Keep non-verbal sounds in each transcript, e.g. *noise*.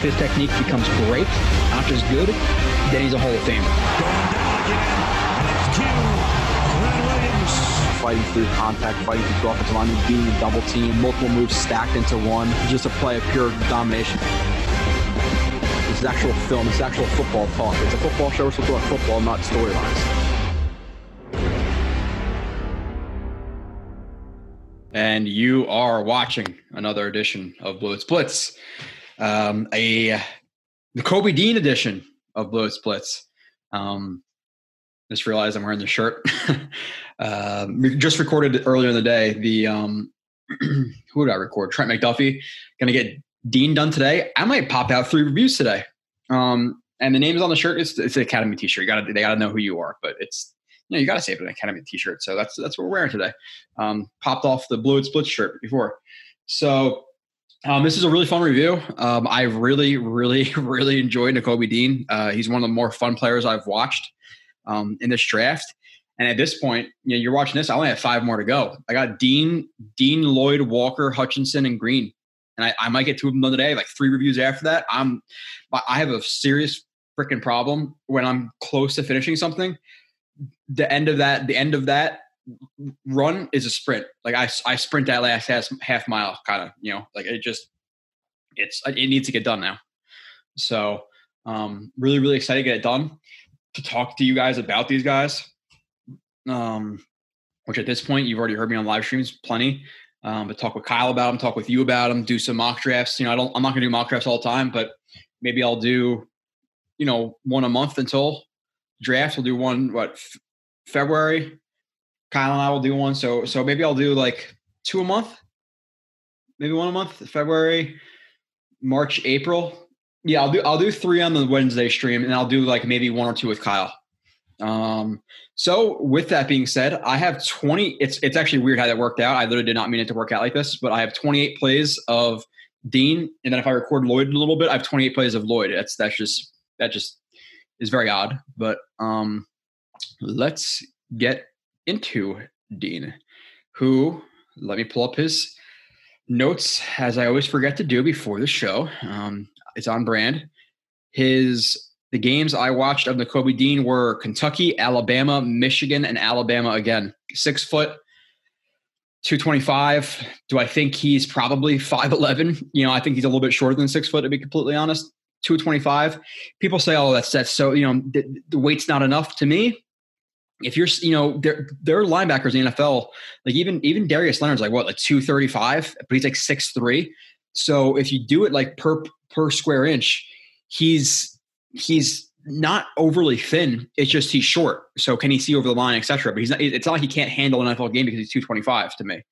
If his technique becomes great, not just good, then he's a Hall of Famer. Fighting through contact, fighting through offensive line, being a double team, multiple moves stacked into one, just a play of pure domination. This is actual film. This is actual football talk. It's a football show. We're supposed to talk football, not storylines. and you are watching another edition of Blue Splits, um, a the Kobe Dean edition of Blue Splits. Um, just realized I'm wearing the shirt. *laughs* um, just recorded earlier in the day. The um, *clears throat* who did I record? Trent McDuffie. Going to get Dean done today. I might pop out three reviews today. Um, and the name is on the shirt. It's, it's an Academy T-shirt. You got to they got to know who you are. But it's you know, you got to save an Academy T-shirt. So that's that's what we're wearing today. Um, popped off the Blue Split shirt before. So um, this is a really fun review. Um, I really, really, *laughs* really enjoyed Nakobe Dean. Uh, he's one of the more fun players I've watched um, in this draft. And at this point, you know, you're watching this. I only have five more to go. I got Dean, Dean, Lloyd, Walker, Hutchinson, and Green, and I, I might get two of them done today. Like three reviews after that. I'm, I have a serious freaking problem when I'm close to finishing something the end of that the end of that run is a sprint. Like I, I sprint that last half, half mile kind of, you know, like it just, it's, it needs to get done now. So, um, really, really excited to get it done to talk to you guys about these guys. Um, which at this point, you've already heard me on live streams plenty. Um, but talk with Kyle about them, talk with you about them, do some mock drafts. You know, I don't, I'm not gonna do mock drafts all the time, but maybe I'll do, you know, one a month until draft. We'll do one, what, February. Kyle and I will do one. So so maybe I'll do like two a month. Maybe one a month. February, March, April. Yeah, I'll do I'll do three on the Wednesday stream, and I'll do like maybe one or two with Kyle. Um, so with that being said, I have 20. It's it's actually weird how that worked out. I literally did not mean it to work out like this, but I have 28 plays of Dean, and then if I record Lloyd a little bit, I have 28 plays of Lloyd. That's that's just that just is very odd. But um, let's get into Dean, who, let me pull up his notes as I always forget to do before the show. Um, it's on brand. His the games I watched of Nakobe Dean were Kentucky, Alabama, Michigan, and Alabama again. Six foot, 225. Do I think he's probably *laughs* 5'11? You know, I think he's a little bit shorter than six foot, to be completely honest. 225. People say, oh, that's that's so, you know, the, the weight's not enough to me if you're, you know, there there are linebackers in the NFL, like even even Darius Leonard's like what, like two thirty five, but he's like six three. So if you do it like per per square inch, he's he's not overly thin. It's just he's short. So can he see over the line, etc. But he's not. It's not like he can't handle an NFL game because he's two twenty five to me.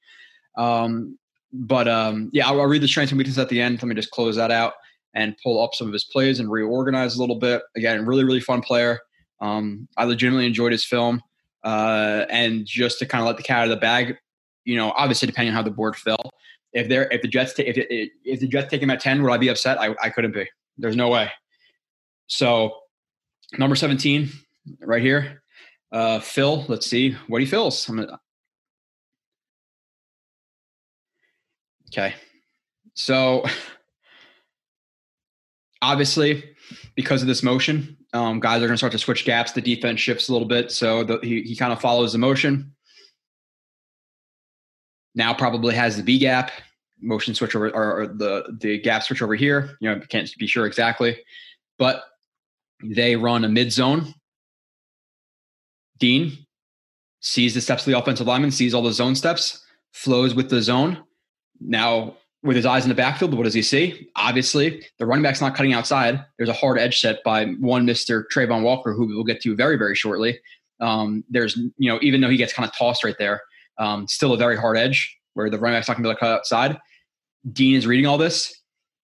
Um, but um, yeah, I'll, I'll read the strengths and weaknesses at the end. Let me just close that out and pull up some of his plays and reorganize a little bit. Again, really really fun player. Um, I legitimately enjoyed his film. Uh, and just to kind of let the cat out of the bag, you know, obviously depending on how the board fell, if they're if the Jets ta- if it, if the Jets take him at ten, would I be upset? I, I couldn't be. There's no way. So number seventeen, right here, uh, fill. Let's see what he feels. Gonna, okay, so *sighs* obviously because of this motion, um, guys are going to start to switch gaps. The defense shifts a little bit, so the, he he kind of follows the motion. Now probably has the B gap motion switch over or, or the the gap switch over here. You know, can't be sure exactly, but they run a mid zone. Dean sees the steps of the offensive lineman, sees all the zone steps, flows with the zone. Now with his eyes in the backfield, what does he see? Obviously, the running back's not cutting outside. There's a hard edge set by one Mr. Travon Walker, who we'll get to very, very shortly. Um, there's, you know, even though he gets kind of tossed right there, um, still a very hard edge where the running back's not going to be able to cut outside. Dean is reading all this,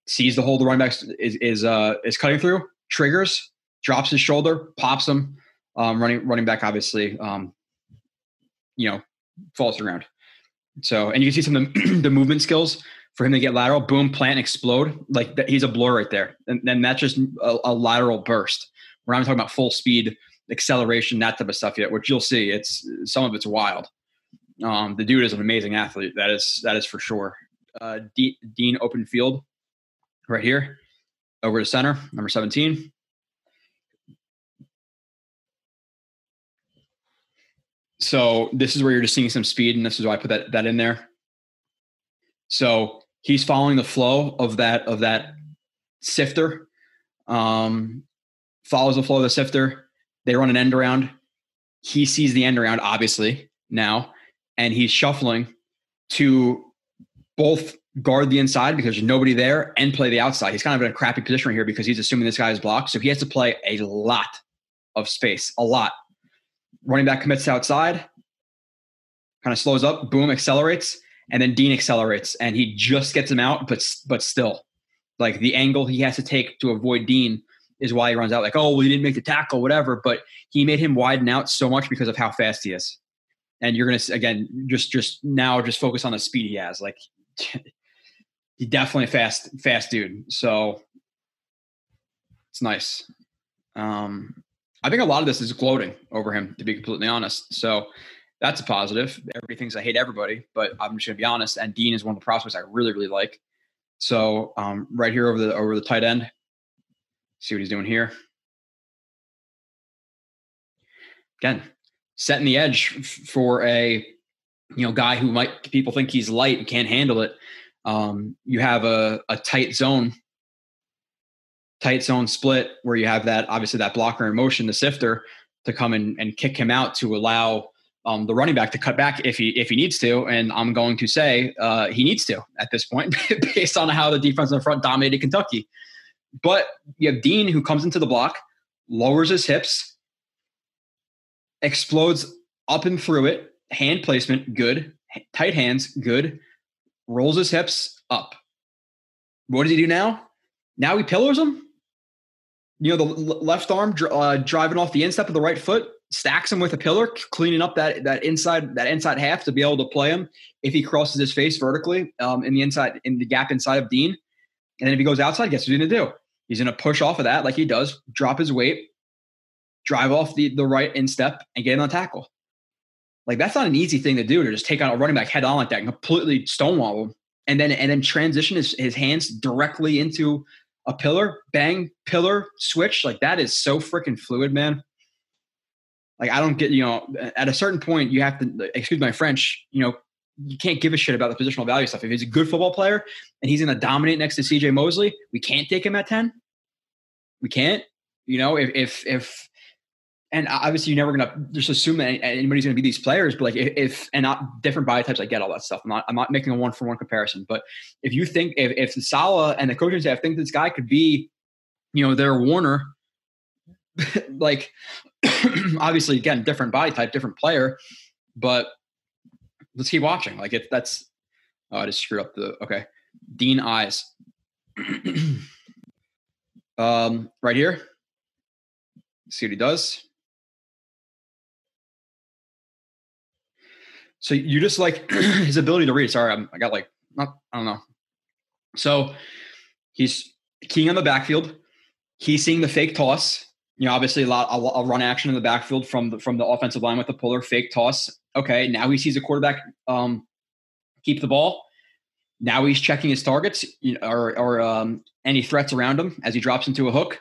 sees the hole the running back is is uh, is cutting through, triggers, drops his shoulder, pops him. Um, running running back obviously, um, you know, falls around. So, and you can see some of the, *clears throat* the movement skills for him to get lateral, boom, plant, explode. Like he's a blur right there, and then that's just a, a lateral burst. We're not talking about full speed acceleration, that type of stuff yet, which you'll see. It's some of it's wild. Um, the dude is an amazing athlete. That is that is for sure. uh, D- Dean open field right here over to center, number 17. So this is where you're just seeing some speed, and this is why I put that that in there. So he's following the flow of that of that sifter. Um, follows the flow of the sifter. They run an end around. He sees the end around, obviously now, and he's shuffling to both guard the inside because there's nobody there and play the outside. He's kind of in a crappy position right here because he's assuming this guy is blocked. So he has to play a lot of space, a lot. Running back commits outside, kind of slows up, boom, accelerates, and then Dean accelerates and he just gets him out, but but still, like the angle he has to take to avoid Dean is why he runs out. Like, oh, well, he didn't make the tackle, whatever. But he made him widen out so much because of how fast he is. And you're gonna again just just now just focus on the speed he has. Like, *laughs* he definitely fast fast dude. So it's nice. Um, I think a lot of this is gloating over him, to be completely honest. So that's a positive. Everybody thinks I hate everybody, but I'm just gonna be honest. And Dean is one of the prospects I really, really like. So um, right here over the over the tight end, see what he's doing here. Again, setting the edge for a you know guy who might people think he's light and can't handle it. Um, you have a, a tight zone tight zone split where you have that obviously that blocker in motion, the sifter, to come in and kick him out to allow um, the running back to cut back if he if he needs to. And I'm going to say uh, he needs to at this point, *laughs* based on how the defense in the front dominated Kentucky. But you have Dean who comes into the block, lowers his hips, explodes up and through it, hand placement good, tight hands good, rolls his hips up. What does he do now? Now he pillars him you know, the left arm uh, driving off the instep of the right foot, stacks him with a pillar, cleaning up that that inside that inside half to be able to play him if he crosses his face vertically um, in the inside in the gap inside of Dean. And then if he goes outside, guess what he's going to do? He's going to push off of that like he does, drop his weight, drive off the the right instep, and get in on tackle. Like that's not an easy thing to do to just take on a running back head on like that and completely stonewall him, and then and then transition his, his hands directly into a pillar, bang, pillar, switch. Like that is so freaking fluid, man. Like I don't get, you know, at a certain point you have to excuse my French, you know, you can't give a shit about the positional value stuff. If he's a good football player and he's gonna dominate next to CJ Mosley, we can't take him at 10. We can't. You know, if if if and obviously you're never gonna just assume that anybody's gonna be these players, but like if, if, and not different body types, I get all that stuff. I'm not I'm not making a one for one comparison, but if you think if if Saleh and the coaching staff think this guy could be, you know, their Warner, *laughs* like *clears throat* obviously again different body type, different player, but let's keep watching. Like if that's oh I just screwed up the okay Dean eyes. *clears throat* um, right here. See what he does. So you just like *clears throat* his ability to read. Sorry, I'm, I got like not I don't know. So he's keying on the backfield. He's seeing the fake toss. You know, obviously a lot a, a run action in the backfield from the from the offensive line with the puller fake toss. Okay, now he sees a quarterback um, keep the ball. Now he's checking his targets or, or um, any threats around him as he drops into a hook.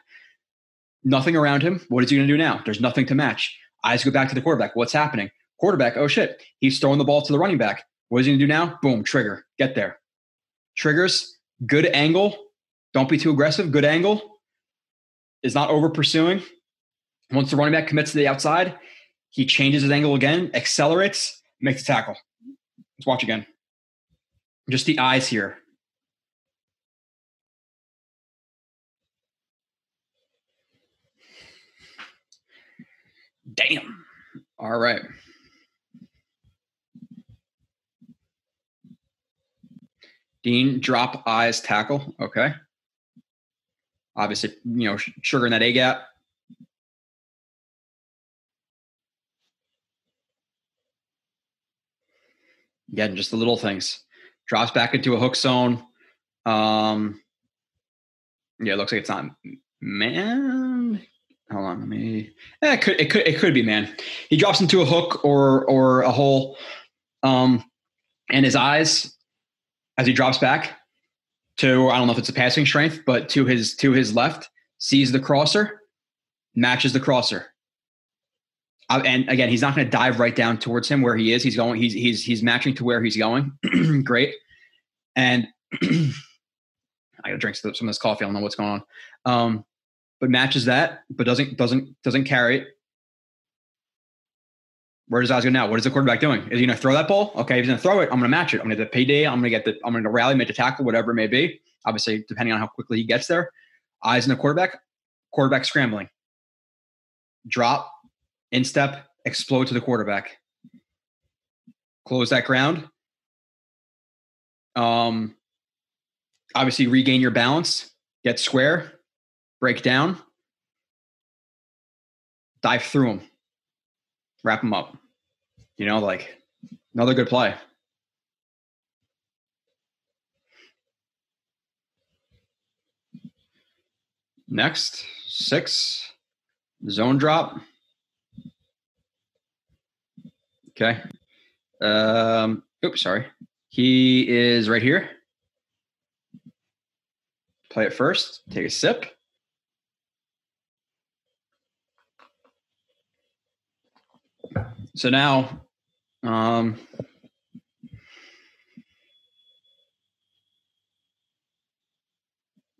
Nothing around him. What is he going to do now? There's nothing to match. Eyes go back to the quarterback. What's happening? Quarterback, oh shit, he's throwing the ball to the running back. What is he gonna do now? Boom, trigger, get there. Triggers, good angle. Don't be too aggressive. Good angle is not over pursuing. Once the running back commits to the outside, he changes his angle again, accelerates, makes the tackle. Let's watch again. Just the eyes here. Damn. All right. Dean, drop eyes tackle. Okay. Obviously, you know, sugar in that A gap. Again, just the little things. Drops back into a hook zone. Um, yeah, it looks like it's not man. Hold on, let me. Yeah, it could it could it could be man. He drops into a hook or or a hole, um, and his eyes as he drops back to I don't know if it's a passing strength, but to his to his left, sees the crosser, matches the crosser. Uh, and again, he's not going to dive right down towards him where he is. He's going. He's he's he's matching to where he's going. *clears throat* Great. And *clears throat* I got to drink some of this coffee. I don't know what's going on. Um, but matches that, but doesn't doesn't doesn't carry it. Where does Eyes go now? What is the quarterback doing? Is he going to throw that ball? Okay, he's going to throw it, I'm going to match it. I'm going to get the payday. I'm going to get the. I'm going to rally, make the tackle, whatever it may be. Obviously, depending on how quickly he gets there. Eyes in the quarterback. Quarterback scrambling. Drop, instep, explode to the quarterback. Close that ground. Um, obviously, regain your balance. Get square. Break down. Dive through them wrap them up. You know, like another good play. Next, six, zone drop. Okay. Um, oops, sorry. He is right here. Play it first, take a sip. So now, um,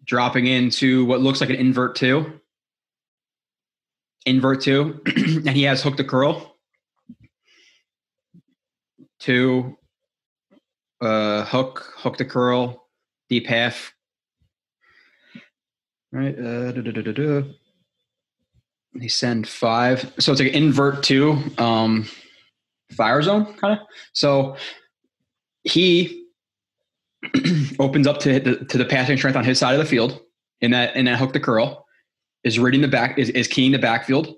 dropping into what looks like an invert two. Invert two, *clears throat* and he has hook the curl. Two, uh, hook, hook the curl, deep half. Right. Uh, they send five. So it's like invert two, um, fire zone kind of. So he *clears throat* opens up to the, to the passing strength on his side of the field in that in that hook the curl is reading the back is, is keying the backfield.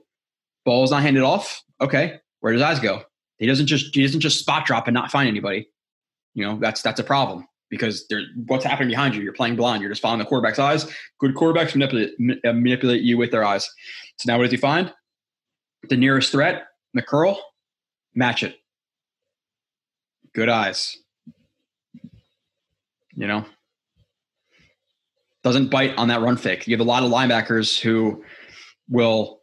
Ball's not handed off. Okay, where does eyes go? He doesn't just he doesn't just spot drop and not find anybody. You know that's that's a problem because there's what's happening behind you. You're playing blind. You're just following the quarterback's eyes. Good quarterbacks manipulate manipulate you with their eyes. So now what does he find? The nearest threat, the curl, match it. Good eyes. You know, doesn't bite on that run fake. You have a lot of linebackers who will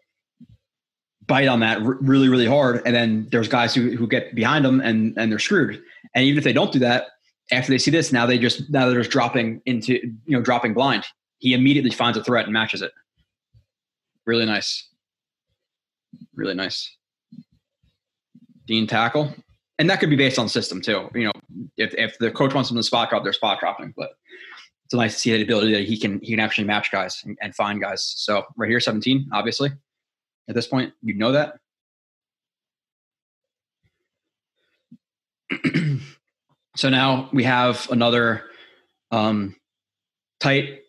bite on that really, really hard. And then there's guys who, who get behind them and, and they're screwed. And even if they don't do that, after they see this, now they just now they're just dropping into you know dropping blind. He immediately finds a threat and matches it. Really nice. Really nice. Dean tackle. And that could be based on system too. You know, if, if the coach wants them to spot drop, they're spot dropping. But it's nice to see the ability that he can he can actually match guys and, and find guys. So right here, 17, obviously. At this point, you know that. *clears throat* so now we have another um, tight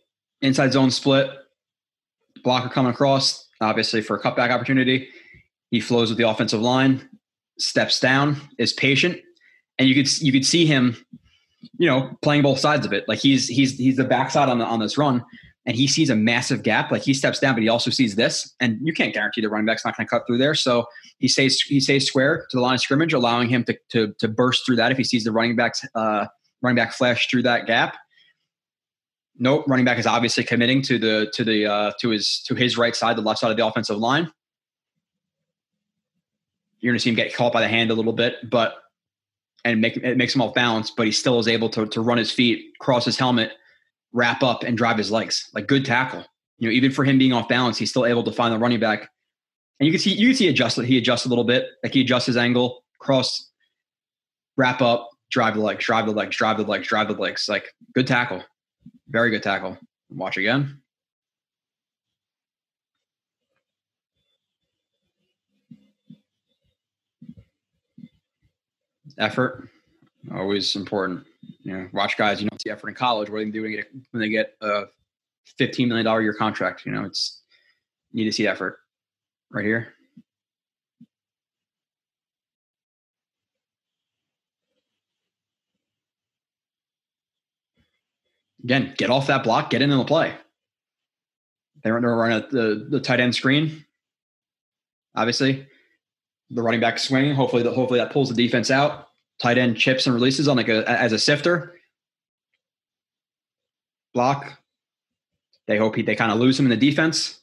inside zone split blocker coming across obviously for a cutback opportunity. He flows with the offensive line, steps down, is patient, and you could you could see him, you know, playing both sides of it. Like he's he's he's the backside on the on this run, and he sees a massive gap. Like he steps down, but he also sees this, and you can't guarantee the running back's not going to cut through there. So he stays he stays square to the line of scrimmage, allowing him to to to burst through that if he sees the running back's uh, running back flash through that gap nope, running back is obviously committing to the to the uh, to his to his right side, the left side of the offensive line. You're going to see him get caught by the hand a little bit, but and make it makes him off balance, but he still is able to to run his feet, cross his helmet, wrap up, and drive his legs. Like good tackle. You know, even for him being off balance, he's still able to find the running back. And you can see you can see adjust he adjusts a little bit, like he adjusts his angle, cross, wrap up, drive the legs, drive the legs, drive the legs, drive the legs. Like good tackle. Very good tackle. Watch again. Effort, always important. You know, watch guys. You don't effort in college. What are they doing when they get a fifteen million dollar year contract? You know, it's you need to see effort right here. again, get off that block, get into the play. They're, they're running the, the tight end screen. Obviously, the running back swing. Hopefully, the, hopefully that pulls the defense out. Tight end chips and releases on like a as a sifter. Block. They hope he, they kind of lose him in the defense,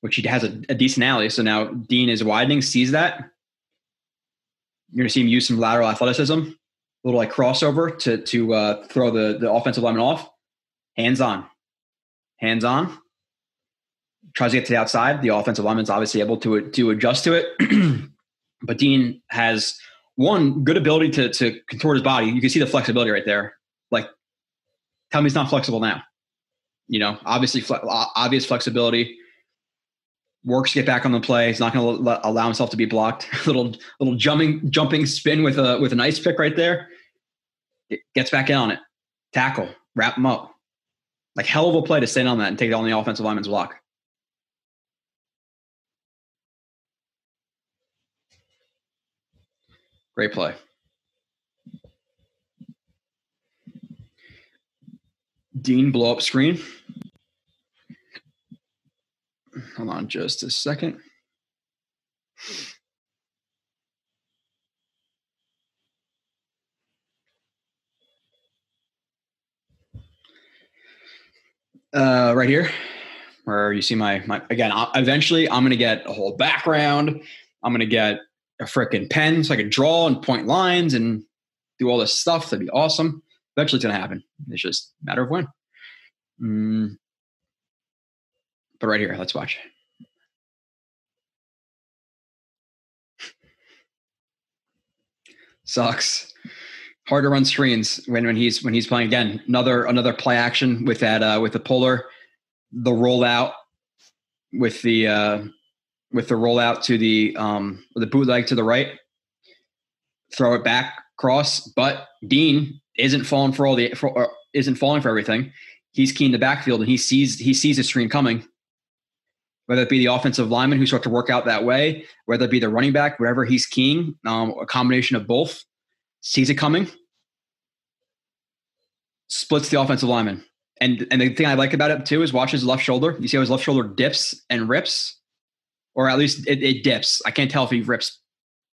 which he has a, a decent alley. So now Dean is widening, sees that. You're going to see him use some lateral athleticism, a little like crossover to to uh, throw the the offensive lineman off. Hands on, hands on. Tries to get to the outside. The offensive lineman's obviously able to to adjust to it, *clears throat* but Dean has one good ability to to contort his body. You can see the flexibility right there. Tell me he's not flexible now. You know, obviously, fle- obvious flexibility. Works to get back on the play. He's not going to allow himself to be blocked. *laughs* little little jumping jumping spin with a with an ice pick right there. It gets back in on it. Tackle. Wrap him up. Like hell of a play to stand on that and take it on the offensive lineman's block. Great play. Dean blow up screen. Hold on just a second. Uh, right here, where you see my my again. Eventually, I'm gonna get a whole background. I'm gonna get a freaking pen so I can draw and point lines and do all this stuff. That'd be awesome. Eventually, it's gonna happen. It's just a matter of when. Mm. But right here, let's watch. *laughs* Sucks. Hard to run screens when, when he's when he's playing again. Another another play action with that uh, with the puller, the rollout with the uh, with the rollout to the um, the bootleg to the right, throw it back cross. But Dean isn't falling for all the for, isn't falling for everything. He's keen the backfield and he sees he sees the screen coming. Whether it be the offensive lineman who start to work out that way, whether it be the running back, whatever he's keying, um, a combination of both, sees it coming, splits the offensive lineman. And and the thing I like about it too is watch his left shoulder. You see how his left shoulder dips and rips, or at least it, it dips. I can't tell if he rips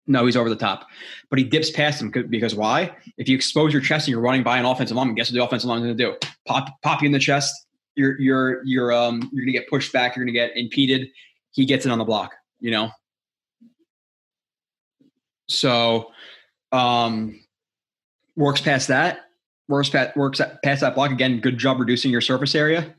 no, he's over the top. But he dips past him because why? If you expose your chest and you're running by an offensive lineman, guess what the offensive lineman is going to do? Pop, pop you in the chest. You're you're you're um you're going to get pushed back. You're going to get impeded. He gets it on the block. You know. So, um, works past that. Works past works past that block again. Good job reducing your surface area.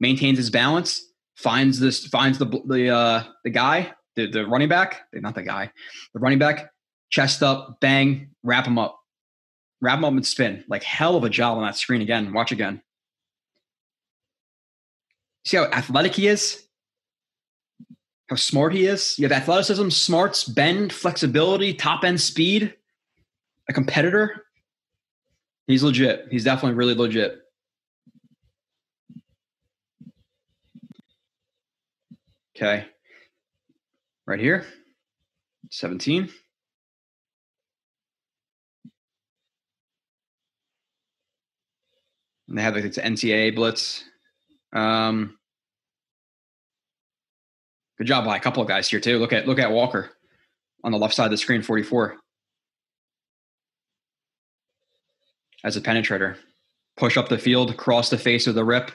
Maintains his balance. Finds this. Finds the the uh, the guy the, the running back, not the guy, the running back, chest up, bang, wrap him up. Wrap him up and spin. Like hell of a job on that screen again. Watch again. See how athletic he is? How smart he is? You have athleticism, smarts, bend, flexibility, top end speed, a competitor. He's legit. He's definitely really legit. Okay right here, 17. And they have like it's NCAA blitz. Um, good job by a couple of guys here too. Look at look at Walker on the left side of the screen, 44. As a penetrator. Push up the field, cross the face of the rip,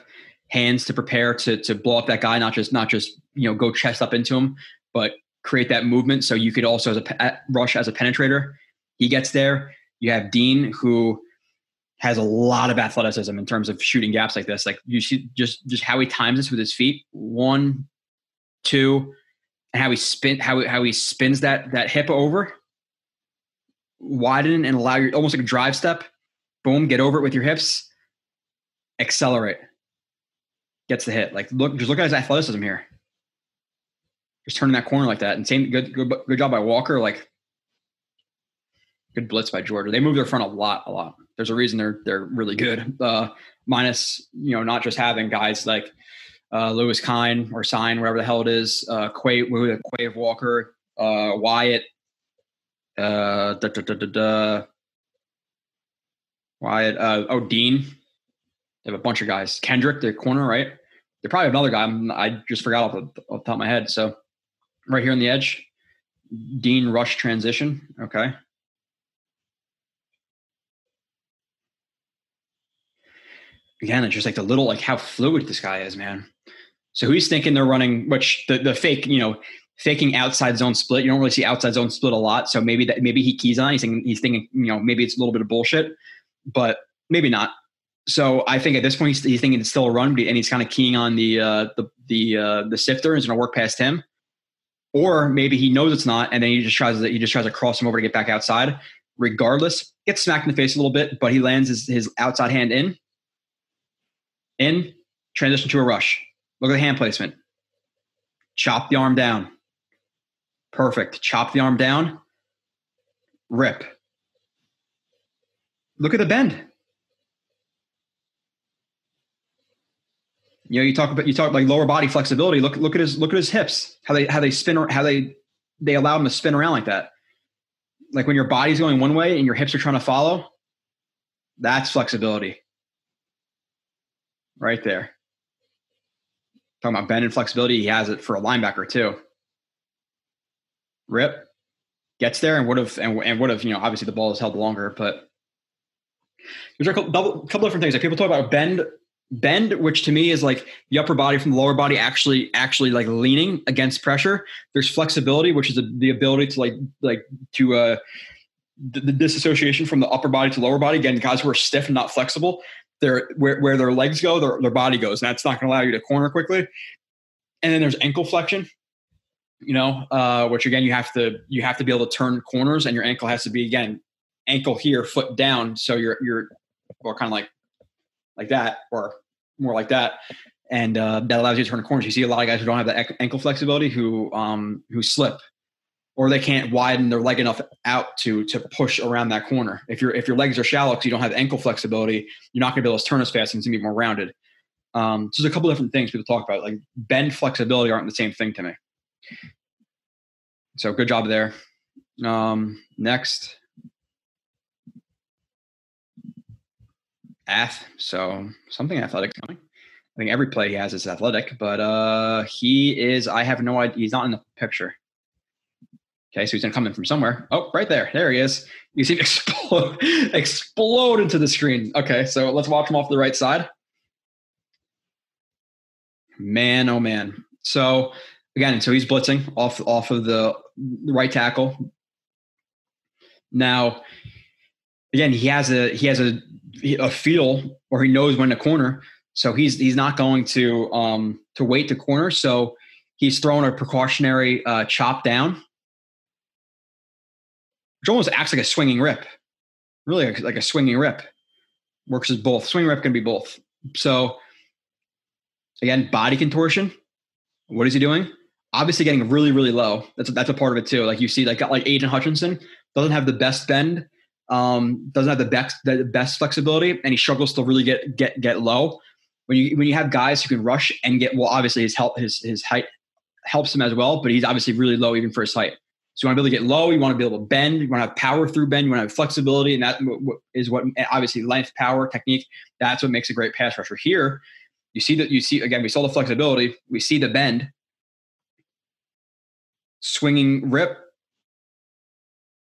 hands to prepare to to blow up that guy, not just not just you know go chest up into him, but create that movement. So you could also as a rush as a penetrator. He gets there. You have Dean who has a lot of athleticism in terms of shooting gaps like this. Like you see just just how he times this with his feet. One, two, and how he spin how how he spins that that hip over, widen and allow your almost like a drive step. Boom, get over it with your hips. Accelerate. Gets the hit. Like look, just look at his athleticism here just turning that corner like that. And same good good good job by Walker. Like good blitz by Georgia. They move their front a lot, a lot. There's a reason they're they're really good. Uh, minus you know not just having guys like uh, Lewis Kine or Sign, whatever the hell it is, uh, Quay, Quay of Walker, uh, Wyatt, uh, da, da, da, Wyatt, uh, oh Dean. They have a bunch of guys. Kendrick, the corner, right? They probably have another guy. I'm, i just forgot off the, off the top of my head. So right here on the edge. Dean rush transition. Okay. again, it's just like the little like how fluid this guy is, man. So he's thinking they're running, which the the fake, you know, faking outside zone split. You don't really see outside zone split a lot. So maybe that maybe he keys on. He's thinking he's thinking, you know, maybe it's a little bit of bullshit, but maybe not. So I think at this point he's, he's thinking it's still a run, and he's kind of keying on the uh, the the uh, the sifter is going to work past him, or maybe he knows it's not, and then he just tries to he just tries to cross him over to get back outside. Regardless, gets smacked in the face a little bit, but he lands his, his outside hand in, in transition to a rush. Look at the hand placement. Chop the arm down. Perfect. Chop the arm down. Rip. Look at the bend. You know, you talk about you talk like lower body flexibility. Look look at his look at his hips. How they how they spin how they they allow him to spin around like that. Like when your body's going one way and your hips are trying to follow, that's flexibility. Right there. Talking about bend and flexibility, he has it for a linebacker too. Rip gets there and would have and, and would have you know obviously the ball is held longer, but there's a couple, couple different things. Like people talk about bend, bend, which to me is like the upper body from the lower body actually actually like leaning against pressure. There's flexibility, which is the, the ability to like like to uh the, the disassociation from the upper body to lower body. Again, guys who are stiff and not flexible, they're where, where their legs go, their, their body goes, and that's not going to allow you to corner quickly. And then there's ankle flexion, you know, uh, which again you have to you have to be able to turn corners, and your ankle has to be again ankle here, foot down, so you're you're or kind of like like that, or more like that, and uh, that allows you to turn corners. You see a lot of guys who don't have the ankle flexibility who um, who slip, or they can't widen their leg enough out to to push around that corner. If your if your legs are shallow because you don't have ankle flexibility, you're not going to be able to turn as fast and it's going to be more rounded. Um, so there's a couple different things people talk about. Like bend flexibility aren't the same thing to me. So good job there. Um, next, ath. So something athletic coming. I think every play he has is athletic, but uh, he is. I have no idea. He's not in the picture. Okay, so he's gonna come in from somewhere. Oh, right there. There he is. You see him *laughs* explode, explode into the screen. Okay, so let's watch him off the right side. Man, oh man. So again, so he's blitzing off off of the right tackle. Now, again, he has a he has a a feel or he knows when to corner. So he's he's not going to um to wait to corner. So he's throwing a precautionary uh, chop down, which almost acts like a swinging rip. Really, like, like a swinging rip. Works as both. Swing rip can be both. So again, body contortion. What is he doing? Obviously, getting really, really low. That's that's a part of it too. Like you see, like like Aidan Hutchinson doesn't have the best bend um, doesn't have the best the best flexibility, and he struggles to really get get get low. When you when you have guys who can rush and get well, obviously his help his his height helps him as well, but he's obviously really low even for his height. So you want to be able to get low, you want to be able to bend, you want to have power through bend, you want to have flexibility, and that is what obviously length, power, technique. That's what makes a great pass rusher. Here, you see that you see again, we saw the flexibility, we see the bend, swinging rip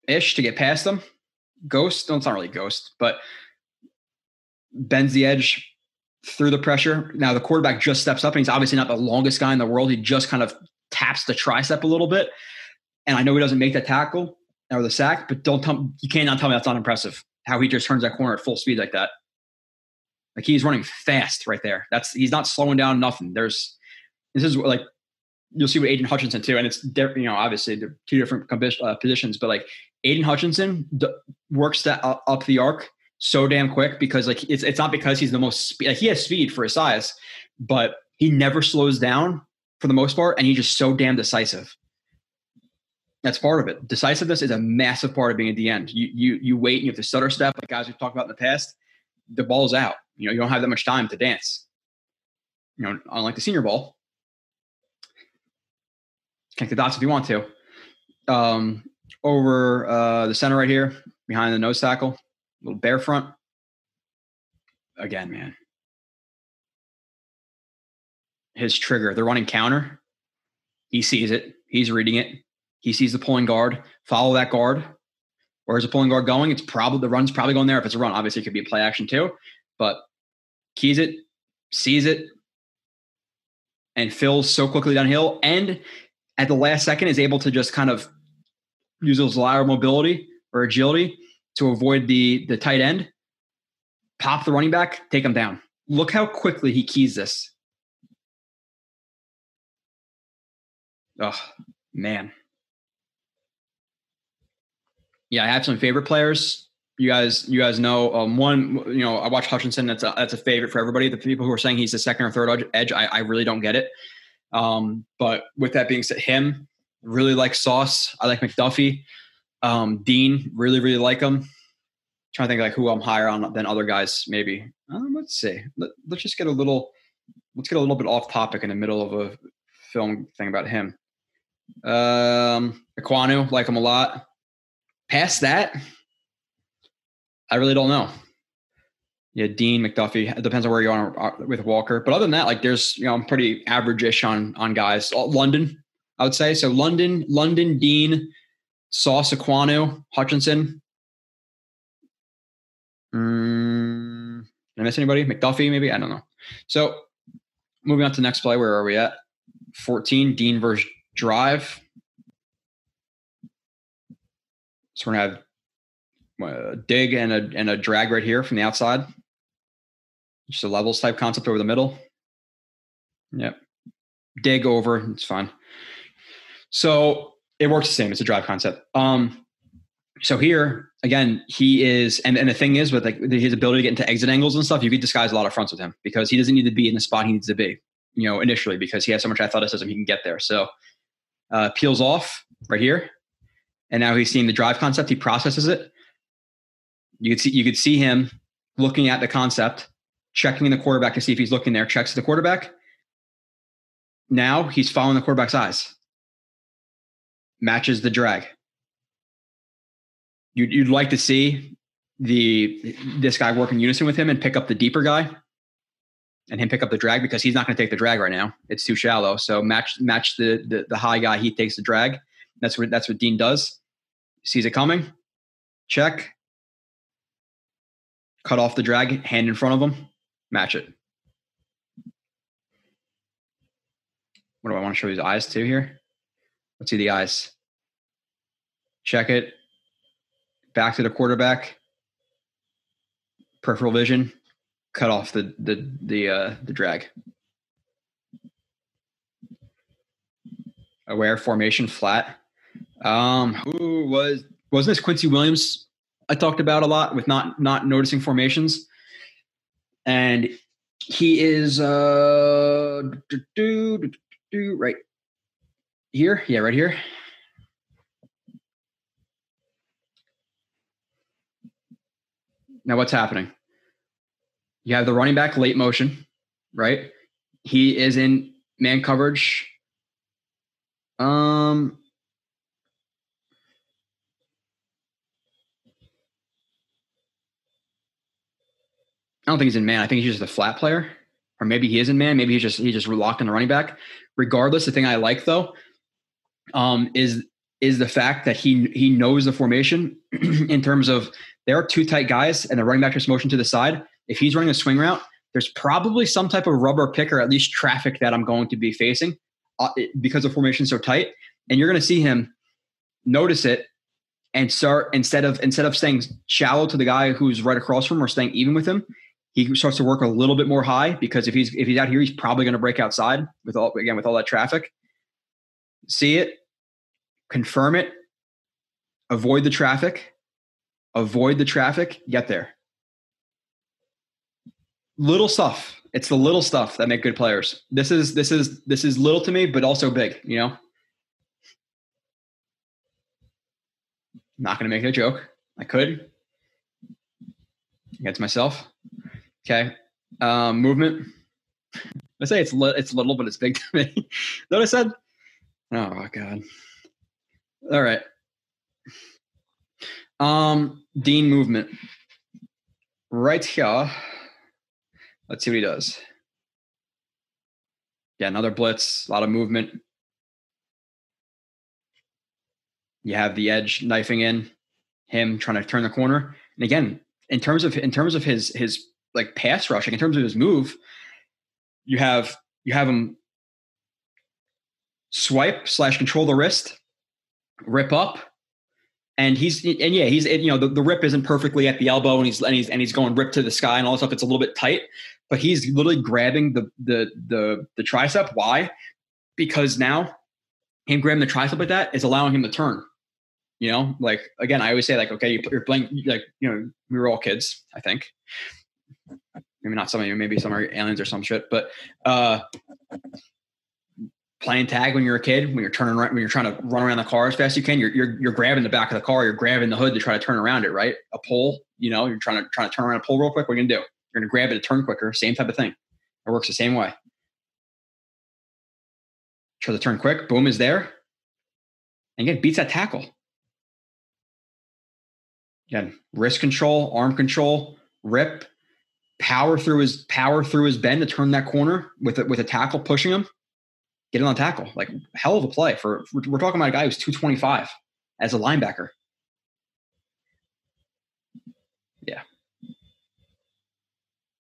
ish to get past them ghost. No, it's not really ghost, but bends the edge through the pressure. Now the quarterback just steps up, and he's obviously not the longest guy in the world. He just kind of taps the tricep a little bit, and I know he doesn't make that tackle or the sack, but don't tell you cannot tell me that's not impressive. How he just turns that corner at full speed like that. Like he's running fast right there. That's he's not slowing down nothing. There's this is like you'll see with Aidan Hutchinson too, and it's you know obviously they're two different uh, positions, but like Aidan Hutchinson d- works that up the arc so damn quick because like it's it's not because he's the most speed. Like he has speed for his size, but he never slows down for the most part, and he's just so damn decisive. That's part of it. Decisiveness is a massive part of being at the end. You you you wait and you have to stutter step, like guys we've talked about in the past. The ball's out. You know you don't have that much time to dance. You know, unlike the Senior Bowl, connect the dots if you want to. Um, over uh, the center right here, behind the nose tackle, little bear front. Again, man. His trigger, they're running counter. He sees it. He's reading it. He sees the pulling guard. Follow that guard. Where's the pulling guard going? It's probably the run's probably going there. If it's a run, obviously it could be a play action too. But keys it, sees it, and fills so quickly downhill. And at the last second, is able to just kind of use those lateral mobility or agility to avoid the the tight end, pop the running back, take him down. Look how quickly he keys this. Oh man. Yeah, I have some favorite players. You guys, you guys know um, one. You know, I watch Hutchinson. That's a that's a favorite for everybody. The people who are saying he's the second or third edge, I, I really don't get it. Um, but with that being said, him really like Sauce. I like McDuffie. Um, Dean really really like him. trying to think like who I'm higher on than other guys. Maybe um, let's see. Let, let's just get a little. Let's get a little bit off topic in the middle of a film thing about him. Um, Ekwonu, like him a lot. Past that, I really don't know. Yeah, Dean McDuffie. It depends on where you are uh, with Walker. But other than that, like there's you know I'm pretty average-ish on on guys. London, I would say. So London, London, Dean, Sauce, Ekwonu, Hutchinson. Mm, did I miss anybody? McDuffie, maybe? I don't know. So moving on to the next play. Where are we at? 14, Dean versus Drive. So we're gonna have a dig and a and a drag right here from the outside. Just a levels type concept over the middle. Yep. Dig over, it's fine. So it works the same. It's a drive concept. Um, so here again, he is, and, and the thing is with like his ability to get into exit angles and stuff, you could disguise a lot of fronts with him because he doesn't need to be in the spot he needs to be, you know, initially because he has so much athleticism he can get there. So uh, peels off right here, and now he's seeing the drive concept. He processes it. You could see you could see him looking at the concept, checking in the quarterback to see if he's looking there. Checks the quarterback. Now he's following the quarterback's eyes. Matches the drag. You'd, you'd like to see the this guy work in unison with him and pick up the deeper guy and him pick up the drag because he's not going to take the drag right now. It's too shallow. So match match the, the the high guy. He takes the drag. That's what that's what Dean does. Sees it coming. Check. Cut off the drag. Hand in front of him. Match it. What do I want to show his eyes to here? Let's see the eyes. Check it. Back to the quarterback. Peripheral vision. Cut off the the the uh, the drag. Aware formation flat. Um, who was wasn't this Quincy Williams? I talked about a lot with not not noticing formations, and he is uh do, do, do, do, right here. Yeah, right here. Now, what's happening? You have the running back late motion, right? He is in man coverage. Um, I don't think he's in man. I think he's just a flat player, or maybe he is in man. Maybe he's just he's just locked in the running back. Regardless, the thing I like though um, is is the fact that he he knows the formation *clears throat* in terms of there are two tight guys and the running back just motion to the side. If he's running a swing route, there's probably some type of rubber pick or at least traffic that I'm going to be facing uh, because the formation's so tight. And you're going to see him notice it and start instead of instead of staying shallow to the guy who's right across from him or staying even with him, he starts to work a little bit more high because if he's if he's out here, he's probably going to break outside with all again with all that traffic. See it, confirm it, avoid the traffic, avoid the traffic, get there. Little stuff. It's the little stuff that make good players. This is this is this is little to me, but also big, you know. Not gonna make a joke. I could. Against myself. Okay. Um, movement. *laughs* I say it's li- it's little, but it's big to me. what I said? Oh god. All right. Um, Dean movement. Right here. Let's see what he does. Yeah, another blitz, a lot of movement. You have the edge knifing in, him trying to turn the corner. And again, in terms of in terms of his his like pass rushing in terms of his move. You have you have him swipe slash control the wrist, rip up, and he's and yeah he's you know the, the rip isn't perfectly at the elbow and he's and he's and he's going rip to the sky and all this stuff. It's a little bit tight, but he's literally grabbing the the the the tricep. Why? Because now him grabbing the tricep like that is allowing him to turn. You know, like again, I always say like, okay, you're playing like you know we were all kids. I think maybe not some of you, maybe some are aliens or some shit, but uh playing tag when you're a kid, when you're turning around, when you're trying to run around the car as fast as you can, you're, you're, you're grabbing the back of the car, you're grabbing the hood to try to turn around it, right? A pole, you know, you're trying to, trying to turn around a pole real quick. What are you gonna do? You're gonna grab it to turn quicker. Same type of thing. It works the same way. Try to turn quick. Boom is there. And again, beats that tackle. Again, wrist control, arm control, rip, power through his power through his bend to turn that corner with a, with a tackle pushing him get on tackle. Like hell of a play for we're talking about a guy who's 225 as a linebacker. Yeah.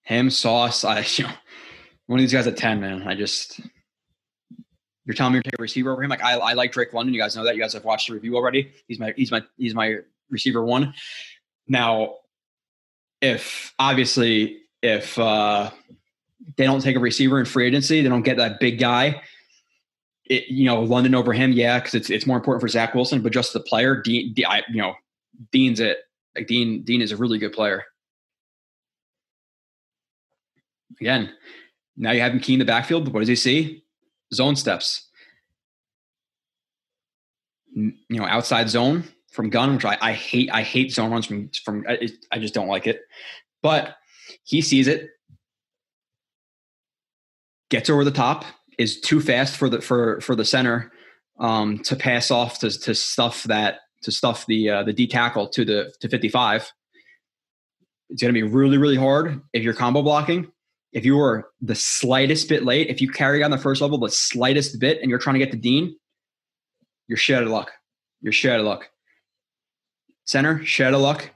Him, Sauce, I *laughs* you know, one of these guys at 10, man. I just you're telling me to take a receiver over him. Like I, I like Drake London. You guys know that. You guys have watched the review already. He's my he's my he's my receiver one. Now, if obviously if uh they don't take a receiver in free agency, they don't get that big guy it, you know, London over him, yeah, because it's it's more important for Zach Wilson, but just the player, Dean, I, you know, Dean's it. Like Dean, Dean is a really good player. Again, now you have him key in the backfield, but what does he see? Zone steps. You know, outside zone from gun, which I, I hate. I hate zone runs from from. I, I just don't like it. But he sees it, gets over the top, is too fast for the for for the center um, to pass off to, to stuff that to stuff the uh, the D tackle to the to 55. It's going to be really really hard if you're combo blocking. If you were the slightest bit late, if you carry on the first level the slightest bit, and you're trying to get to Dean, you're shit out of luck. You're shit out of luck. Center, shit out of luck.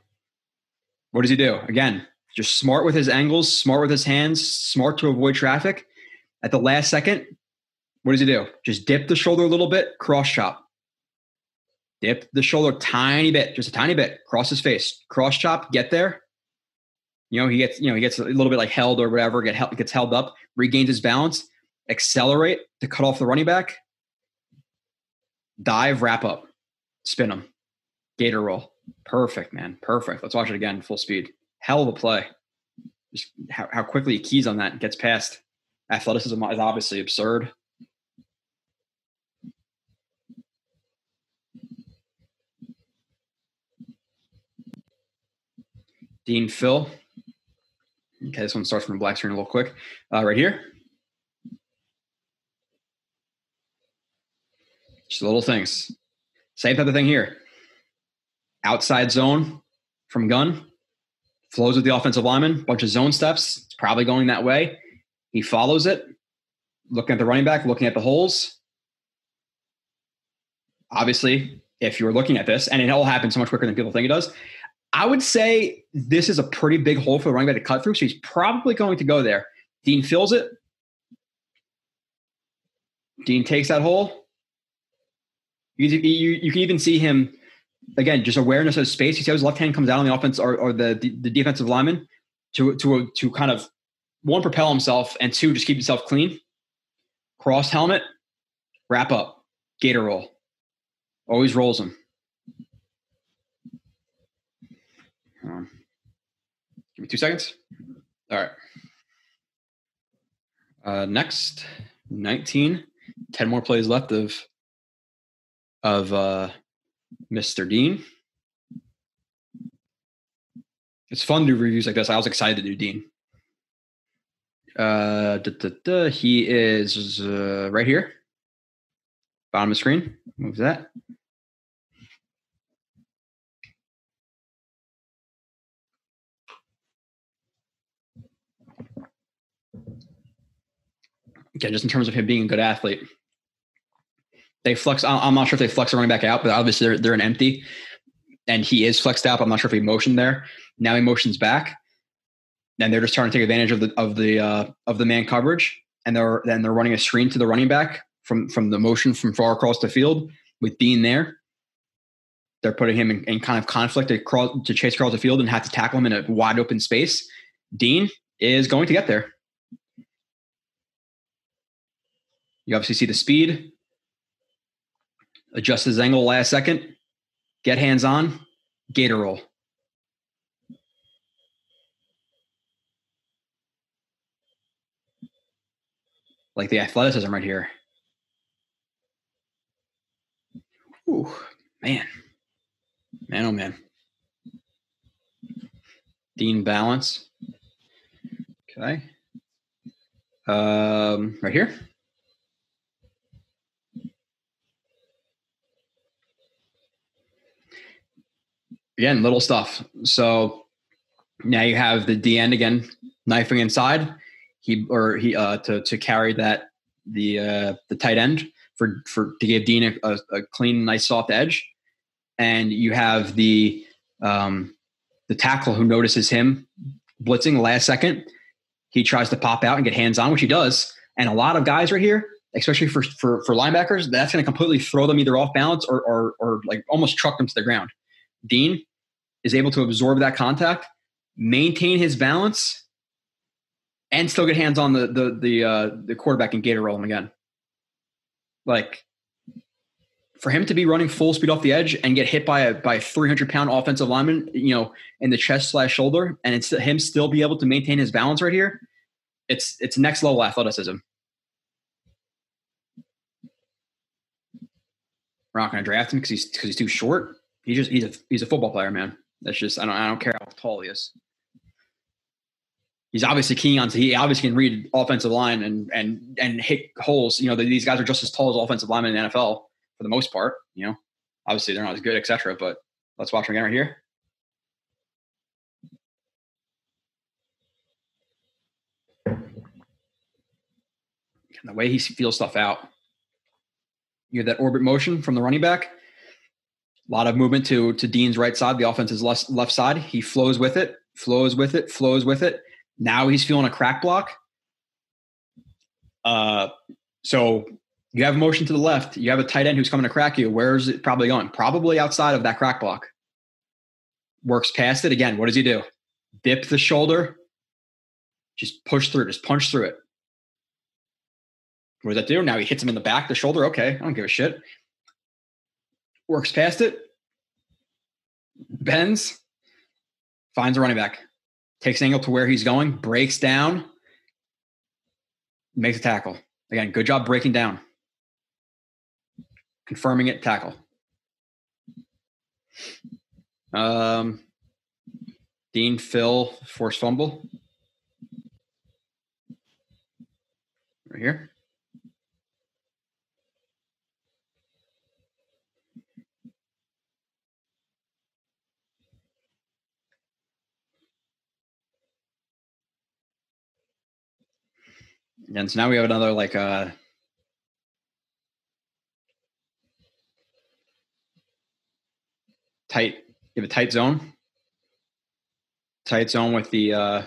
What does he do? Again, just smart with his angles, smart with his hands, smart to avoid traffic at the last second, what does he do? Just dip the shoulder a little bit, cross chop. Dip the shoulder tiny bit, just a tiny bit, cross his face, cross chop, get there. You know, he gets, you know, he gets a little bit like held or whatever, get held, gets held up, regains his balance, accelerate to cut off the running back, dive, wrap up, spin him, gator roll. Perfect, man. Perfect. Let's watch it again, full speed. Hell of a play. Just how, how quickly he keys on that and gets past athleticism is obviously absurd. Dean fill. Okay, this one starts from the black screen a little quick. Uh, right here. Just little things. Same type of thing here. Outside zone from gun. Flows with the offensive lineman. Bunch of zone steps. It's probably going that way. He follows it, looking at the running back, looking at the holes. Obviously, if you're looking at this, and it all happens so much quicker than people think it does, I would say this is a pretty big hole for the running back to cut through. So he's probably going to go there. Dean fills it. Dean takes that hole. You, you, you can even see him again, just awareness of space. You see how his left hand comes out on the offense or, or the, the defensive lineman to to to kind of one, propel himself, and two, just keep himself clean. Cross helmet, wrap up, gator roll. Always rolls him. Um, give me two seconds. All right. Uh, next, 19, 10 more plays left of of uh, Mr. Dean. It's fun to do reviews like this. I was excited to do Dean. Uh, da, da, da, he is uh, right here, bottom of screen. Move that. Again, just in terms of him being a good athlete, they flex. I'm not sure if they flex a running back out, but obviously they're, they're an empty, and he is flexed out. I'm not sure if he motioned there. Now he motions back and they're just trying to take advantage of the of the uh, of the man coverage, and they're then they're running a screen to the running back from from the motion from far across the field with Dean there. They're putting him in, in kind of conflict to, crawl, to chase across the field and have to tackle him in a wide open space. Dean is going to get there. You obviously see the speed, adjust his angle last second, get hands on, gator roll. Like the athleticism right here. Ooh, man. Man, oh man. Dean balance. Okay. Um, right here. Again, little stuff. So now you have the D end again knifing inside. He or he uh to to carry that the uh the tight end for for to give Dean a, a clean, nice soft edge. And you have the um the tackle who notices him blitzing the last second. He tries to pop out and get hands on, which he does. And a lot of guys right here, especially for for, for linebackers, that's going to completely throw them either off balance or, or or like almost truck them to the ground. Dean is able to absorb that contact, maintain his balance, and still get hands on the the the uh, the quarterback and gator roll him again. Like for him to be running full speed off the edge and get hit by a by a 300 pound offensive lineman, you know, in the chest slash shoulder, and it's him still be able to maintain his balance right here. It's it's next level athleticism. We're not going to draft him because he's because he's too short. He just he's a he's a football player, man. That's just I don't I don't care how tall he is. He's obviously keen on he obviously can read offensive line and and and hit holes. You know, these guys are just as tall as offensive linemen in the NFL for the most part. You know, obviously they're not as good, etc. But let's watch him again right here. And the way he feels stuff out. You have that orbit motion from the running back. A lot of movement to to Dean's right side, the offense's left left side. He flows with it, flows with it, flows with it. Now he's feeling a crack block. Uh, so you have motion to the left. You have a tight end who's coming to crack you. Where is it probably going? Probably outside of that crack block. Works past it again. What does he do? Dip the shoulder. Just push through. Just punch through it. What does that do? Now he hits him in the back, the shoulder. Okay, I don't give a shit works past it, bends, finds a running back, takes an angle to where he's going, breaks down, makes a tackle. Again, good job breaking down. Confirming it, tackle. Um, Dean fill force fumble. Right here. And so now we have another like uh tight you have a tight zone. Tight zone with the uh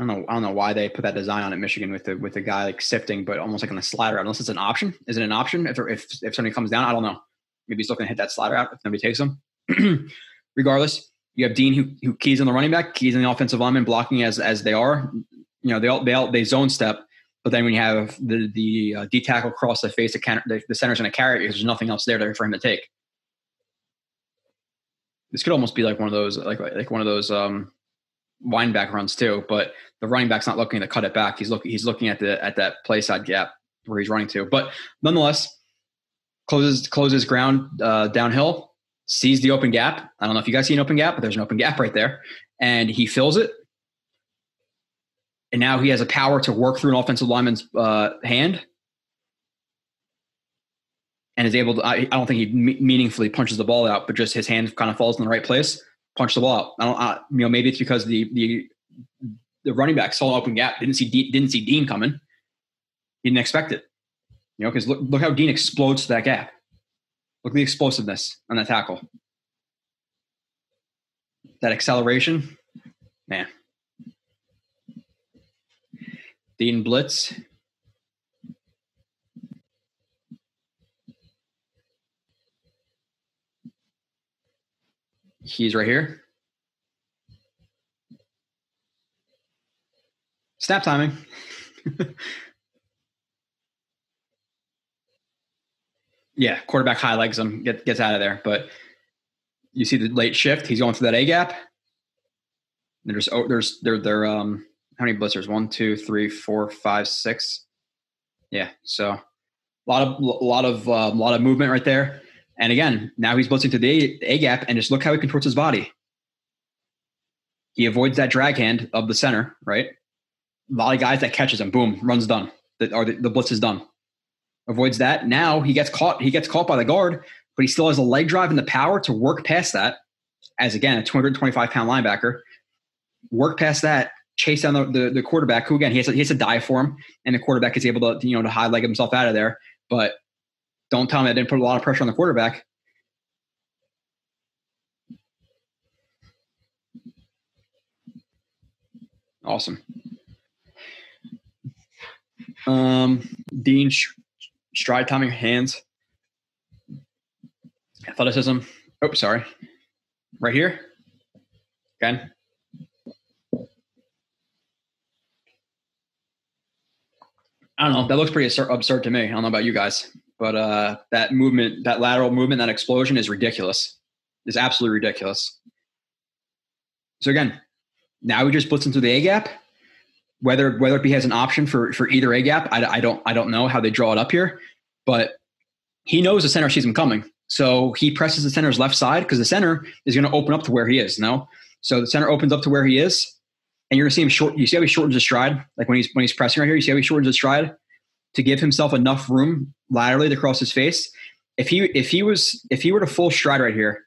I don't know. I don't know why they put that design on at Michigan with the with the guy like sifting, but almost like on the slider. Unless it's an option, is it an option? If if if somebody comes down, I don't know. Maybe he's looking to hit that slider out if nobody takes him. *clears throat* Regardless, you have Dean who who keys on the running back, keys on the offensive lineman, blocking as as they are you know they all they all they zone step, but then when you have the the uh, D tackle cross the face, the, the, the center's going to carry it because there's nothing else there for him to take. This could almost be like one of those like like one of those um, wind back runs too, but the running back's not looking to cut it back. He's looking he's looking at the at that play side gap where he's running to. But nonetheless, closes closes ground uh, downhill, sees the open gap. I don't know if you guys see an open gap, but there's an open gap right there, and he fills it and now he has a power to work through an offensive lineman's uh, hand. And is able to I, I don't think he me- meaningfully punches the ball out but just his hand kind of falls in the right place punch the ball out. I don't I, you know maybe it's because the the the running back saw an open gap didn't see Dean, didn't see Dean coming. He didn't expect it. You know because look, look how Dean explodes to that gap. Look at the explosiveness on that tackle. That acceleration man Dean Blitz. He's right here. Snap timing. *laughs* yeah, quarterback high legs him, get, gets out of there. But you see the late shift. He's going through that A gap. There's oh, there's there there um how many blitzers? One, two, three, four, five, six. Yeah, so a lot of a lot of a uh, lot of movement right there. And again, now he's blitzing to the A, gap, and just look how he contorts his body. He avoids that drag hand of the center, right? A lot of guys that catches him, boom, runs done. The, or the, the blitz is done. Avoids that. Now he gets caught. He gets caught by the guard, but he still has a leg drive and the power to work past that. As again, a 225 pound linebacker, work past that, chase down the, the, the quarterback, who again he has, to, he has to die for him, and the quarterback is able to you know to high leg himself out of there. But don't tell me I didn't put a lot of pressure on the quarterback. Awesome. Um, Dean stride timing hands, athleticism. Oh, sorry. Right here. Again. I don't know. That looks pretty absurd to me. I don't know about you guys. But uh, that movement, that lateral movement, that explosion is ridiculous. Is absolutely ridiculous. So again, now he just blitz into the A gap. Whether whether be has an option for for either A gap, I, I don't I don't know how they draw it up here, but he knows the center sees him coming, so he presses the center's left side because the center is going to open up to where he is. No, so the center opens up to where he is, and you're to see him short. You see how he shortens his stride, like when he's when he's pressing right here. You see how he shortens his stride to give himself enough room laterally to cross his face. If he if he was if he were to full stride right here,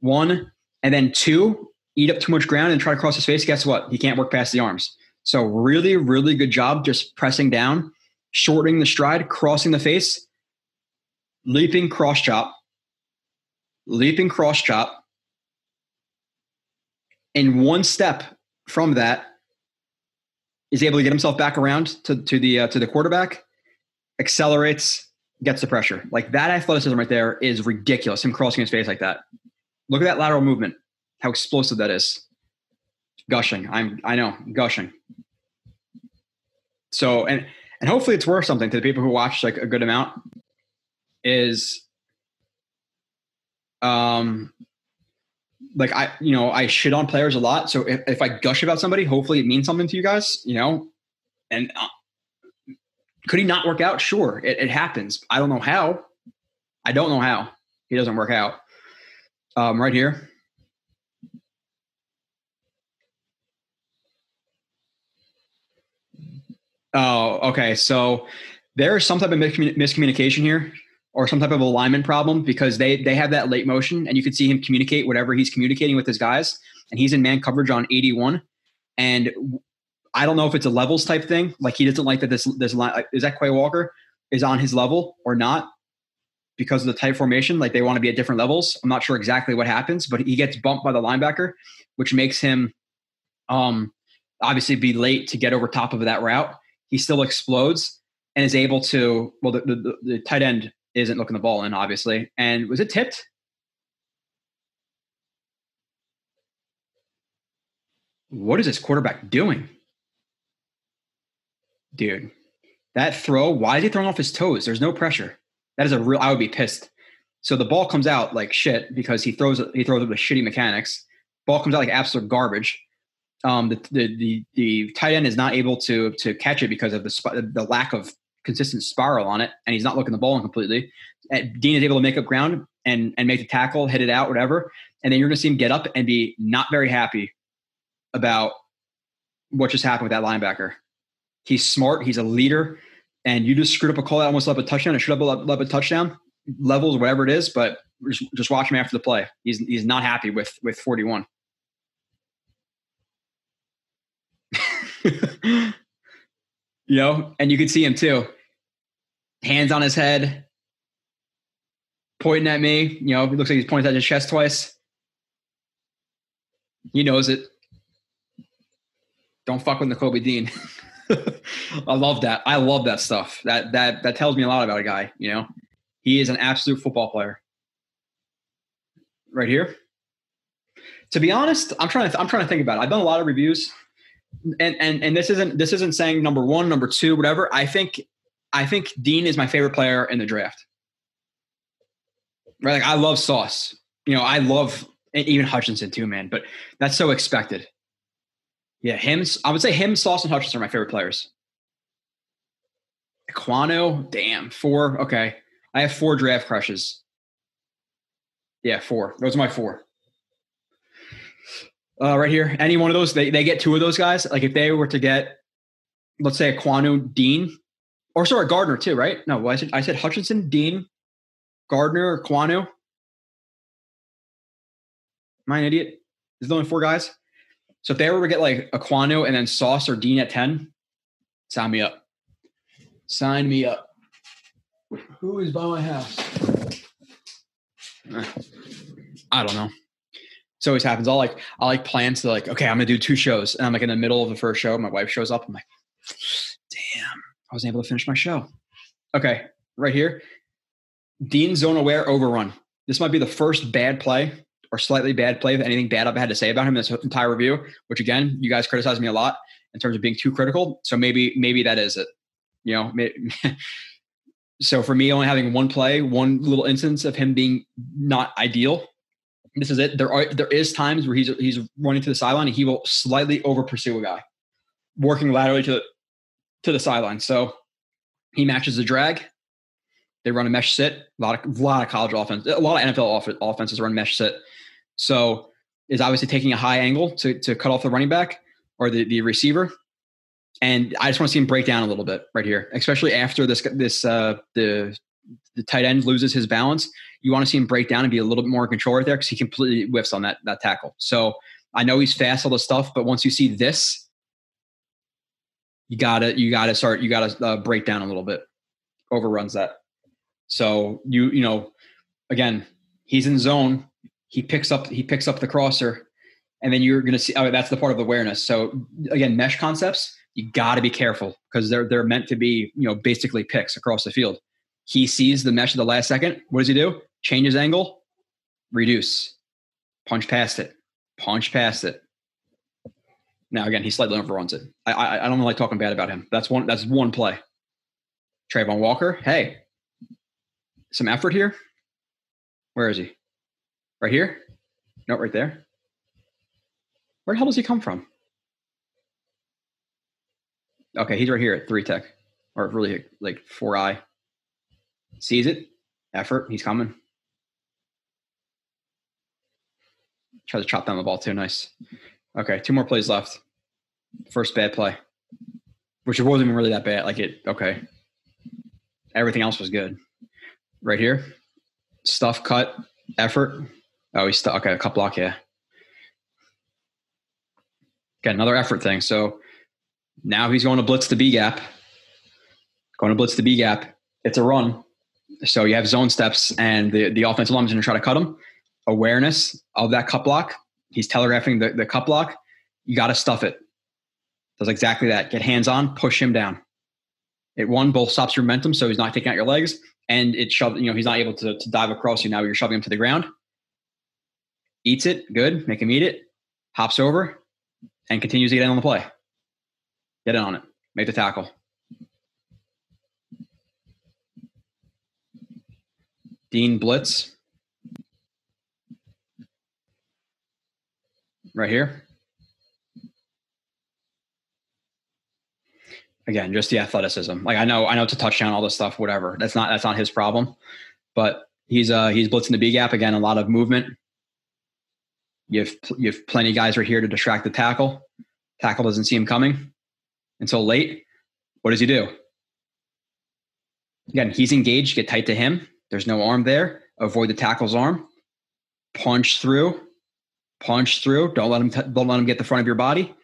one and then two, eat up too much ground and try to cross his face, guess what? He can't work past the arms. So really, really good job just pressing down, shortening the stride, crossing the face, leaping cross chop, leaping cross chop. In one step from that, is able to get himself back around to, to the uh, to the quarterback accelerates, gets the pressure. Like that athleticism right there is ridiculous. Him crossing his face like that. Look at that lateral movement. How explosive that is. Gushing. I'm I know, gushing. So and and hopefully it's worth something to the people who watch like a good amount is um like I you know I shit on players a lot so if, if I gush about somebody hopefully it means something to you guys you know and uh, could he not work out? Sure, it, it, happens. I don't know how. I don't know how he doesn't work out. Um, right here. Oh, okay. So there is some type of miscommunication here, or some type of alignment problem because they they have that late motion, and you can see him communicate whatever he's communicating with his guys, and he's in man coverage on eighty one, and I don't know if it's a levels type thing. Like he doesn't like that this this line is that Quay Walker is on his level or not because of the tight formation. Like they want to be at different levels. I'm not sure exactly what happens, but he gets bumped by the linebacker, which makes him um, obviously be late to get over top of that route. He still explodes and is able to. Well, the, the, the tight end isn't looking the ball in, obviously. And was it tipped? What is this quarterback doing? dude, that throw, why is he throwing off his toes? There's no pressure. That is a real, I would be pissed. So the ball comes out like shit because he throws he throws it with shitty mechanics. Ball comes out like absolute garbage. Um, the, the the the tight end is not able to to catch it because of the the lack of consistent spiral on it, and he's not looking the ball in completely. Dean is able to make up ground and and make the tackle, hit it out, whatever. And then you're going to see him get up and be not very happy about what just happened with that linebacker. He's smart. He's a leader. And you just screwed up a call that almost left a touchdown. It should have left a touchdown, levels, whatever it is. But just, just watch him after the play. He's he's not happy with with 41. *laughs* you know, and you can see him too. Hands on his head, pointing at me. You know, it looks like he's pointing at his chest twice. He knows it. Don't fuck with Nakobe Dean. *laughs* I love that. I love that stuff. That that that tells me a lot about a guy. You know, he is an absolute football player. Right here. To be honest, I'm trying to I'm trying to think about it. I've done a lot of reviews, and and and this isn't this isn't saying number one, number two, whatever. I think I think Dean is my favorite player in the draft. Right, like I love Sauce. You know, I love even Hutchinson too, man. But that's so expected. Yeah, him. I would say him, Sauce, and Hutchinson are my favorite players. Ekwonu, damn, four. Okay, I have four draft crushes. Yeah, four. Those are my four. Uh, right here, any one of those, they, they get two of those guys. Like if they were to get, let's say, Ekwonu, Dean, or sorry, Gardner too, right? No, I said I said Hutchinson, Dean, Gardner, Ekwonu. Am I an idiot? There's only four guys. So if they to get like Ekwonu and then Sauce or Dean at 10, sign me up. Sign me up. Who is by my house? Eh, I don't know. So always happens. I'll like I like plans to like, okay, I'm gonna do two shows. And I'm like in the middle of the first show, my wife shows up. I'm like, damn, I wasn't able to finish my show. Okay, right here. Dean zone aware overrun. This might be the first bad play or slightly bad play, anything bad I've had to say about him in this entire review, which again, you guys criticize me a lot in terms of being too critical. So maybe, maybe that is it. You know, maybe, *laughs* so for me, only having one play, one little instance of him being not ideal, this is it. There are there is times where he's he's running to the sideline and he will slightly over pursue a guy, working laterally to to the sideline. So he matches the drag. They run a mesh sit. A lot of a lot of college offense, a lot of NFL off, offenses run mesh sit. So is obviously taking a high angle to, to cut off the running back or the, the receiver. And I just want to see him break down a little bit right here, especially after this this uh, the the tight end loses his balance. You want to see him break down and be a little bit more in control right there because he completely whiffs on that that tackle. So I know he's fast, all the stuff, but once you see this, you gotta you gotta start you gotta uh, break down a little bit. Overruns that. So you you know, again, he's in zone. He picks up he picks up the crosser and then you're to see oh that's the part of awareness. So again mesh concepts you got to be careful because they're they're meant to be you know basically picks across the field. He sees the mesh at the last second. What does he do? Changes angle. Reduce. Punch past it. Punch past it now again he slightly overruns it i i, I don't like talking bad about him that's one that's one play Travon Walker hey some effort here where is he Right here? No, right there. Where the hell does he come from? Okay, he's right here at three tech, or really like four I. Sees it, effort, he's coming. Try to chop down the ball too. Nice. Okay, two more plays left. First bad play, which wasn't even really that bad. Like it, okay. Everything else was good. Right here, stuff cut, effort, Oh, he's stuck. Okay, a cut block. Yeah. Got another effort thing. So now he's going to blitz the B gap. Going to blitz the B gap. It's a run. So you have zone steps, and the, the offensive is going to try to cut him. Awareness of that cut block. He's telegraphing the, the cut block. You got to stuff it. Does exactly that. Get hands on, push him down. It one both stops your momentum, so he's not taking out your legs, and it shoved. You know he's not able to, to dive across you. Now you're shoving him to the ground eats it, good, make him eat it, hops over, and continues to get in on the play. Get in on it, make the tackle. Dean Blitz. Right here. Again, just the athleticism. Like I know, I know it's a touchdown, all this stuff, whatever. That's not that's not his problem. But he's uh he's blitzing the B gap again, a lot of movement, you have you have plenty of guys right here to distract the tackle. Tackle doesn't see him coming until late. What does he do? Again, he's engaged. Get tight to him. There's no arm there. Avoid the tackle's arm. Punch through. Punch through. Don't let him. T- don't let him get the front of your body.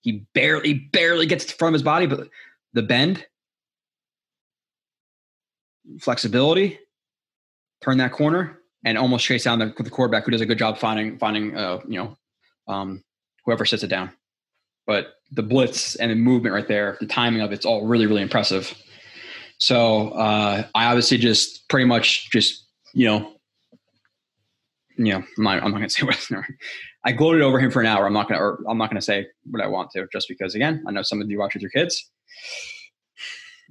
He barely, barely gets the front of his body, but the bend, flexibility, turn that corner, and almost chase down the, the quarterback who does a good job finding finding uh, you know um, whoever sits it down. but the blitz and the movement right there, the timing of it's all really, really impressive. So uh, I obviously just pretty much just you know, you know, I'm not, I'm not gonna *laughs* say what. I gloated over him for an hour. I'm not gonna, or I'm not gonna say what I want to, just because again, I know some of you watch with your kids.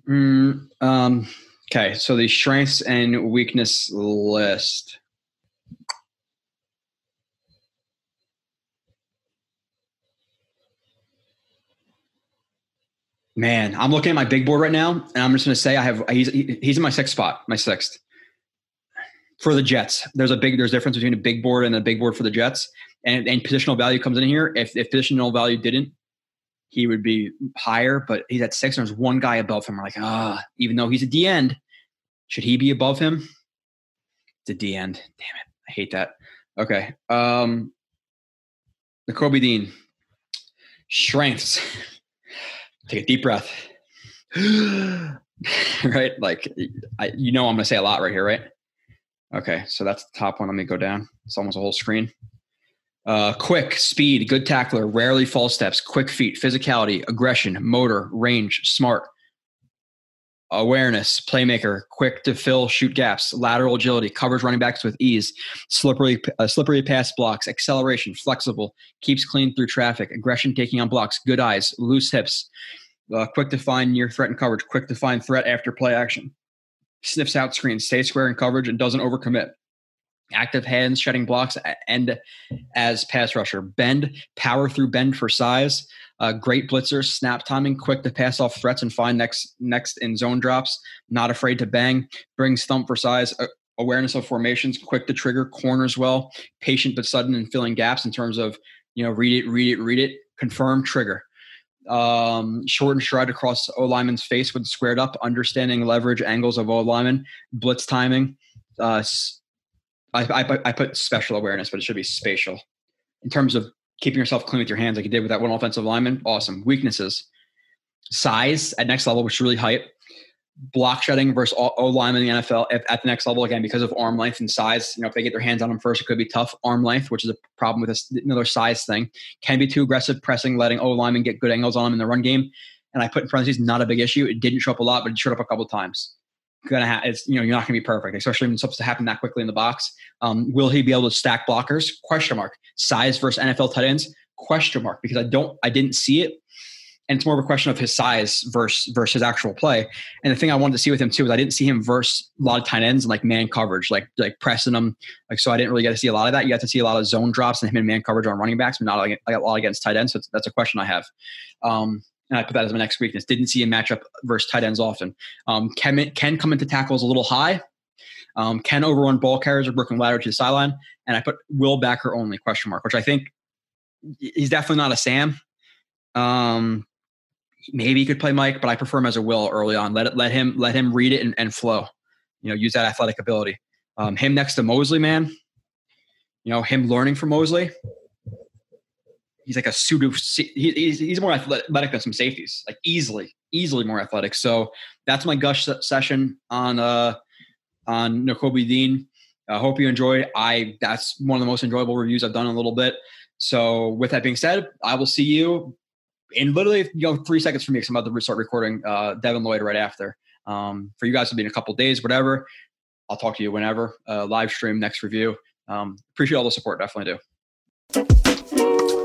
Mm, um, okay, so the strengths and weakness list. Man, I'm looking at my big board right now, and I'm just going to say I have he's he's in my sixth spot, my sixth for the Jets. There's a big there's a difference between a big board and a big board for the Jets, and and positional value comes in here. If if positional value didn't, he would be higher, but he's at six. And there's one guy above him. We're like, ah, even though he's a D end, should he be above him? It's a D end. Damn it, I hate that. Okay, um, Nakobe Dean strengths. *laughs* take a deep breath. *gasps* right? Like, I, you know, I'm going to say a lot right here, right? Okay, so that's the top one. Let me go down. It's almost a whole screen. Uh, quick, speed, good tackler, rarely false steps, quick feet, physicality, aggression, motor, range, smart, awareness, playmaker, quick to fill, shoot gaps, lateral agility, covers running backs with ease, slippery, uh, slippery pass blocks, acceleration, flexible, keeps clean through traffic, aggression taking on blocks, good eyes, loose hips, uh, quick to find near threat and coverage, quick to find threat after play action, sniffs out screens, stays square in coverage, and doesn't overcommit. Active hands, shedding blocks, and as pass rusher. Bend, power through bend for size. Uh, great blitzer, snap timing, quick to pass off threats and find next next in zone drops. Not afraid to bang. Brings thump for size. Uh, awareness of formations, quick to trigger, corners well, patient but sudden in filling gaps in terms of you know read it, read it, read it, confirm, trigger um, short and stride across O lineman's face with squared up, understanding leverage angles of O lineman, blitz timing. Uh, I, I, I put special awareness, but it should be spatial. In terms of keeping yourself clean with your hands, like you did with that one offensive lineman, awesome. Weaknesses, size at next level, which is really height block shedding versus O line in the NFL at the next level again because of arm length and size. You know, if they get their hands on them first, it could be tough. Arm length, which is a problem with this, another size thing, can be too aggressive, pressing, letting O linemen get good angles on them in the run game. And I put in parentheses, not a big issue. It didn't show up a lot, but it showed up a couple times. Gonna it's you know you're not gonna be perfect, especially when something's to happen that quickly in the box. Um, will he be able to stack blockers? Question mark. Size versus NFL tight ends? Question mark. Because I don't, I didn't see it and it's more of a question of his size versus versus his actual play. And the thing I wanted to see with him too is I didn't see him verse a lot of tight ends and like man coverage, like like pressing them. Like so, I didn't really get to see a lot of that. You got to see a lot of zone drops and him in man coverage on running backs, but not like, a lot against tight ends. So that's a question I have. Um, and I put that as my next weakness. Didn't see him match up versus tight ends often. Um, can can come into tackles a little high. Um, can overrun ball carriers or broken ladder to the sideline. And I put will backer only question mark, which I think he's definitely not a Sam. Um, maybe he could play Mike, but I prefer him as a Will early on. Let it, let him let him read it and, and flow. You know, use that athletic ability. Um, him next to Mosley, man. You know, him learning from Mosley. He's like a pseudo. He's he's more athletic than some safeties, like easily, easily more athletic. So that's my gush session on uh on Nakobe Dean. I hope you enjoyed. I that's one of the most enjoyable reviews I've done in a little bit. So with that being said, I will see you in literally you know three seconds for me because I'm about to start recording uh, Devin Lloyd right after. Um, for you guys to be in a couple days, whatever. I'll talk to you whenever. Uh, live stream, next review. Um, appreciate all the support. Definitely do.